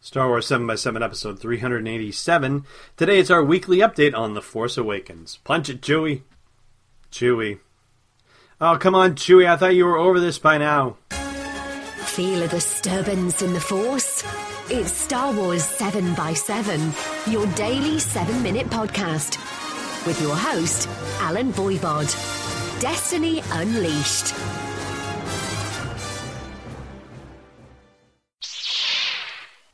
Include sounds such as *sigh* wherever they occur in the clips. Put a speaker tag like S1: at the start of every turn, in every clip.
S1: Star Wars 7x7 episode 387. Today it's our weekly update on The Force Awakens. Punch it, Chewie. Chewie. Oh, come on, Chewie. I thought you were over this by now.
S2: Feel a disturbance in the Force? It's Star Wars 7x7, your daily 7 minute podcast. With your host, Allen Voivod. Destiny Unleashed.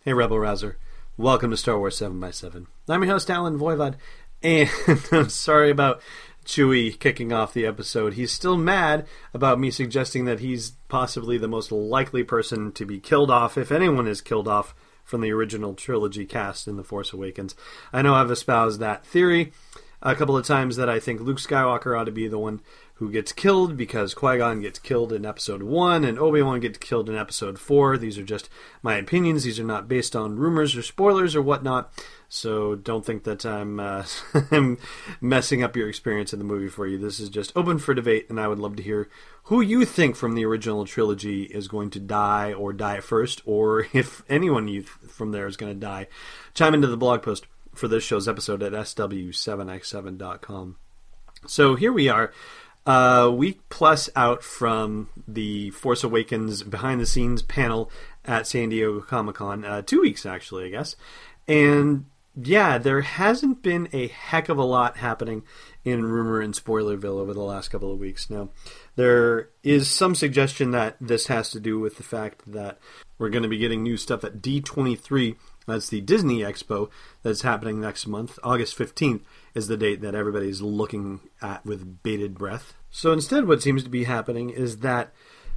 S1: Hey, Rebel Rouser. Welcome to Star Wars 7x7. I'm your host, Allen Voivod, and *laughs* I'm sorry about Chewie kicking off the episode. He's still mad about me suggesting that he's possibly the most likely person to be killed off, if anyone is killed off, from the original trilogy cast in The Force Awakens. I know I've espoused that theory a couple of times that I think Luke Skywalker ought to be the one who gets killed because Qui Gon gets killed in episode 1 and Obi Wan gets killed in episode 4. These are just my opinions. These are not based on rumors or spoilers or whatnot. So don't think that I'm, uh, *laughs* I'm messing up your experience in the movie for you. This is just open for debate, and I would love to hear who you think from the original trilogy is going to die or die first, or *laughs* if anyone you from there is going to die. Chime into the blog post for this show's episode at sw7x7.com. So here we are a week plus out from the Force Awakens behind the scenes panel at San Diego Comic Con. Uh, two weeks, actually, I guess. And yeah, there hasn't been a heck of a lot happening in rumor and spoilerville over the last couple of weeks. Now, there is some suggestion that this has to do with the fact that we're going to be getting new stuff at D23. That's the Disney Expo that's happening next month. August 15th is the date that everybody's looking at with bated breath. So instead, what seems to be happening is that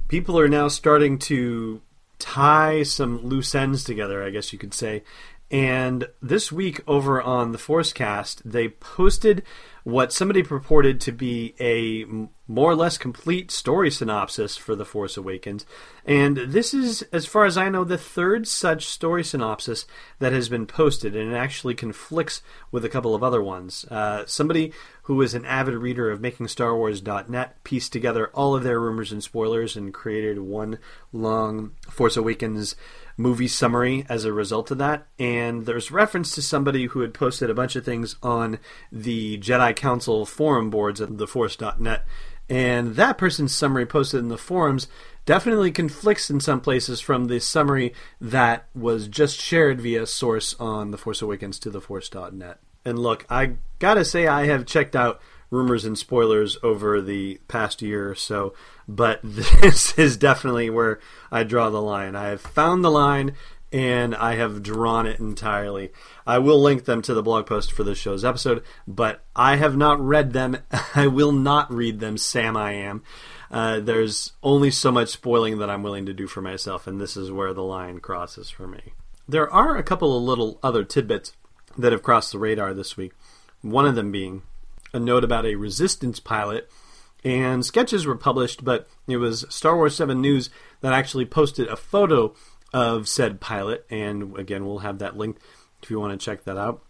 S1: people are now starting to tie some loose ends together, I guess you could say. And this week over on the Forcecast, they posted what somebody purported to be a more or less complete story synopsis for The Force Awakens. And this is, as far as I know, the third such story synopsis that has been posted, and it actually conflicts with a couple of other ones. Uh, somebody who is an avid reader of MakingStarWars.net pieced together all of their rumors and spoilers and created one long Force Awakens movie summary as a result of that. And there's reference to somebody who had posted a bunch of things on the Jedi Council forum boards at theforce.net. And that person's summary posted in the forums definitely conflicts in some places from the summary that was just shared via source on The Force Awakens to theforce.net. And look, I gotta say, I have checked out rumors and spoilers over the past year or so, but *laughs* this is definitely where I draw the line. I have found the line and I have drawn it entirely. I will link them to the blog post for this show's episode, but I have not read them. *laughs* I will not read them, Sam I am. Uh, there's only so much spoiling that I'm willing to do for myself, and this is where the line crosses for me. There are a couple of little other tidbits that have crossed the radar this week. One of them being a note about a resistance pilot and sketches were published, but it was Star Wars 7 News that actually posted a photo of said pilot, and again, we'll have that linked if you want to check that out.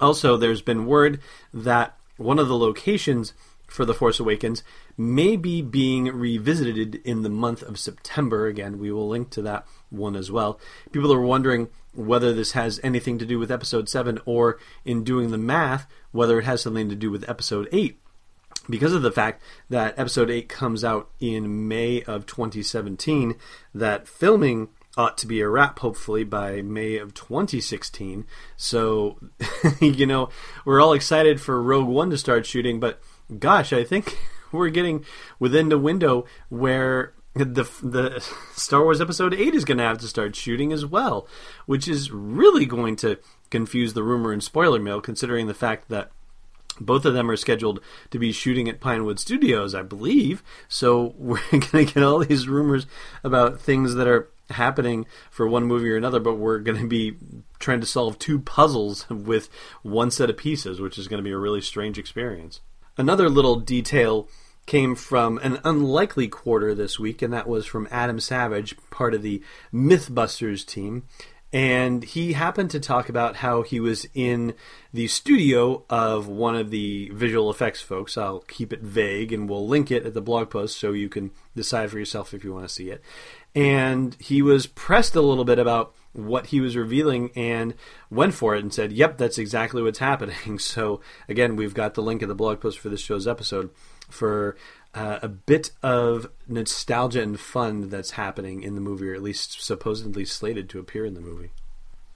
S1: Also, there's been word that one of the locations for The Force Awakens may be being revisited in the month of September. Again, we will link to that one as well. People are wondering whether this has anything to do with Episode 7 or, in doing the math, whether it has something to do with Episode 8 because of the fact that episode 8 comes out in May of 2017, that filming ought to be a wrap hopefully by May of 2016. So, *laughs* you know, we're all excited for Rogue One to start shooting, but gosh, I think *laughs* we're getting within the window where the the Star Wars Episode 8 is going to have to start shooting as well, which is really going to confuse the rumor and spoiler mill considering the fact that both of them are scheduled to be shooting at Pinewood Studios, I believe. So *laughs* we're going to get all these rumors about things that are happening for one movie or another, but we're going to be trying to solve two puzzles *laughs* with one set of pieces, which is going to be a really strange experience. Another little detail came from an unlikely quarter this week, and that was from Adam Savage, part of the Mythbusters team. And he happened to talk about how he was in the studio of one of the visual effects folks. I'll keep it vague and we'll link it at the blog post so you can decide for yourself if you want to see it. And he was pressed a little bit about what he was revealing and went for it and said, Yep, that's exactly what's *laughs* happening. So, again, we've got the link in the blog post for this show's episode for uh, a bit of nostalgia and fun that's happening in the movie, or at least supposedly slated to appear in the movie.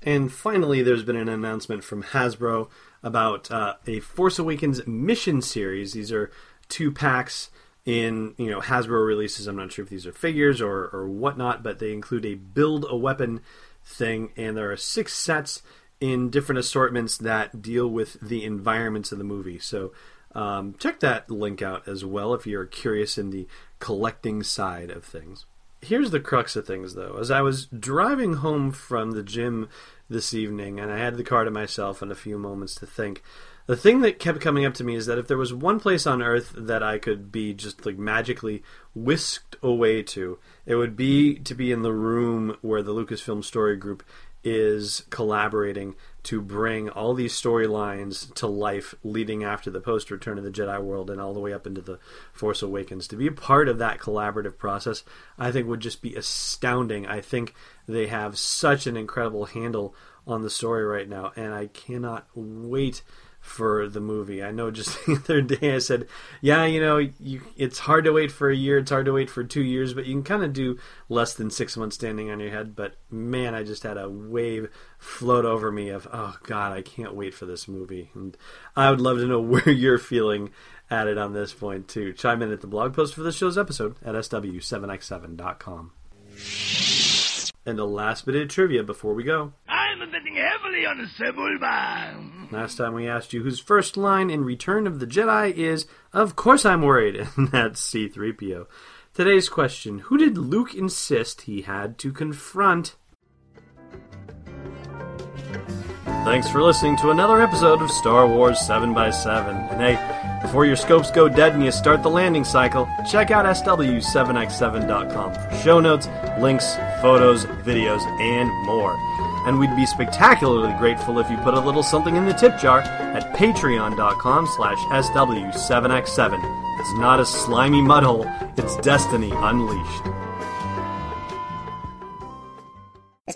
S1: And finally, there's been an announcement from Hasbro about uh, a Force Awakens mission series. These are two packs in you know Hasbro releases. I'm not sure if these are figures or or whatnot, but they include a build a weapon thing, and there are six sets in different assortments that deal with the environments of the movie. So um, check that link out as well if you're curious in the collecting side of things. Here's the crux of things, though. As I was driving home from the gym this evening, and I had the car to myself and a few moments to think, the thing that kept coming up to me is that if there was one place on earth that I could be just like magically whisked away to, it would be to be in the room where the Lucasfilm Story Group is collaborating to bring all these storylines to life leading after the post Return of the Jedi world and all the way up into the Force Awakens. To be a part of that collaborative process, I think would just be astounding. I think they have such an incredible handle on the story right now, and I cannot wait for the movie. I know just *laughs* the other day I said, yeah, you know, you, it's hard to wait for a year, it's hard to wait for two years, but you can kind of do less than six months standing on your head. But man, I just had a wave float over me of, oh God, I can't wait for this movie. And I would love to know *laughs* where you're feeling at it on this point too. Chime in at the blog post for this show's episode at sw7x7.com. And the last bit of trivia before we go.
S3: I'm betting heavily on Sebulba.
S1: Last time we asked you whose first line in Return of the Jedi is, Of course I'm worried, *laughs* and that's C3PO. Today's question Who did Luke insist he had to confront? Thanks for listening to another episode of Star Wars 7x7. And hey, before your scopes go dead and you start the landing cycle, check out SW7x7.com for show notes, links, photos, videos, and more. And we'd be spectacularly grateful if you put a little something in the tip jar at patreon.com slash SW7x7. It's not a slimy mudhole, it's destiny unleashed.